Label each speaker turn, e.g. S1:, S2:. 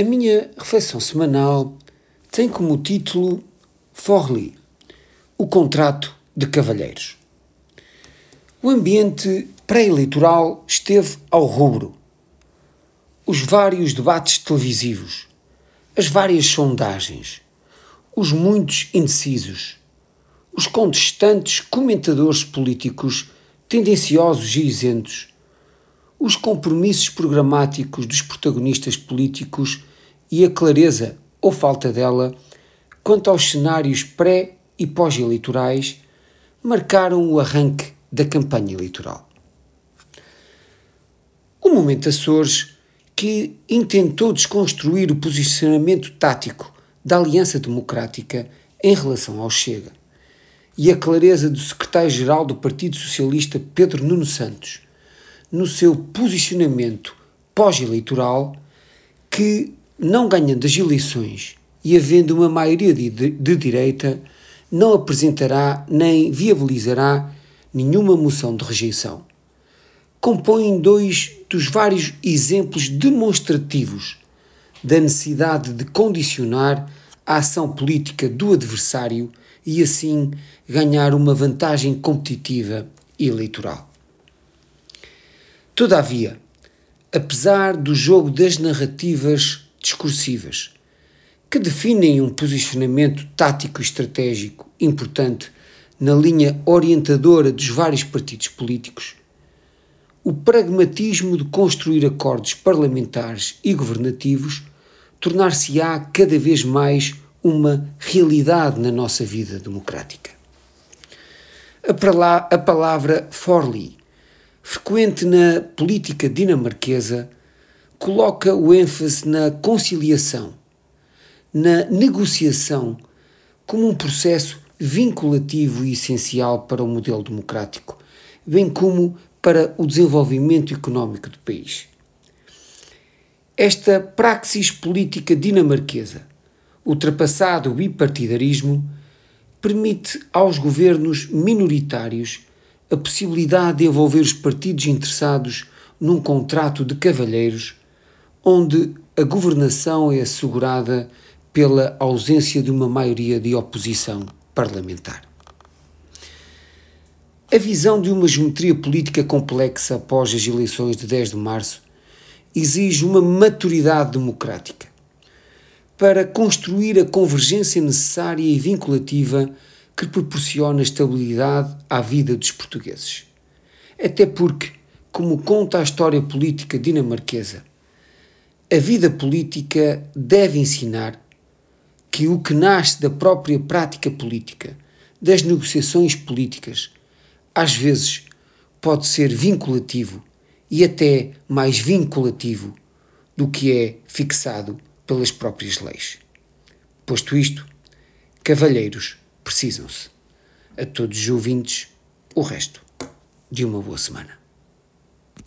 S1: A minha reflexão semanal tem como título Forli, o contrato de cavalheiros. O ambiente pré-eleitoral esteve ao rubro. Os vários debates televisivos, as várias sondagens, os muitos indecisos, os contestantes comentadores políticos tendenciosos e isentos, os compromissos programáticos dos protagonistas políticos e a clareza ou falta dela quanto aos cenários pré e pós-eleitorais marcaram o arranque da campanha eleitoral. O momento Açores, que intentou desconstruir o posicionamento tático da Aliança Democrática em relação ao Chega, e a clareza do secretário-geral do Partido Socialista Pedro Nuno Santos no seu posicionamento pós-eleitoral que não ganhando as eleições e havendo uma maioria de, de, direita, não apresentará nem viabilizará nenhuma moção de rejeição. Compõem dois dos vários exemplos demonstrativos da necessidade de condicionar a ação política do adversário e assim ganhar uma vantagem competitiva e eleitoral. Todavia, apesar do jogo das narrativas discursivas, que definem um posicionamento tático e estratégico importante na linha orientadora dos vários partidos políticos, o pragmatismo de construir acordos parlamentares e governativos tornar-se-á cada vez mais uma realidade na nossa vida democrática. A, palavra Forli, frequente na política dinamarquesa, coloca o ênfase na conciliação, na negociação, como um processo vinculativo e essencial para o modelo democrático, bem como para o desenvolvimento económico do país. Esta praxis política dinamarquesa, ultrapassado o bipartidarismo, permite aos governos minoritários a possibilidade de envolver os partidos interessados num contrato de cavalheiros onde a governação é assegurada pela ausência de uma maioria de oposição parlamentar. A visão de uma geometria política complexa após as eleições de 10 de março exige uma maturidade democrática para construir a convergência necessária e vinculativa que proporciona estabilidade à vida dos portugueses. Até porque, como conta a história política dinamarquesa, a vida política deve ensinar que o que nasce da própria prática política, das negociações políticas, às vezes pode ser vinculativo e até mais vinculativo do que é fixado pelas próprias leis. Posto isto, cavalheiros precisam-se. A todos os ouvintes, o resto de uma boa semana.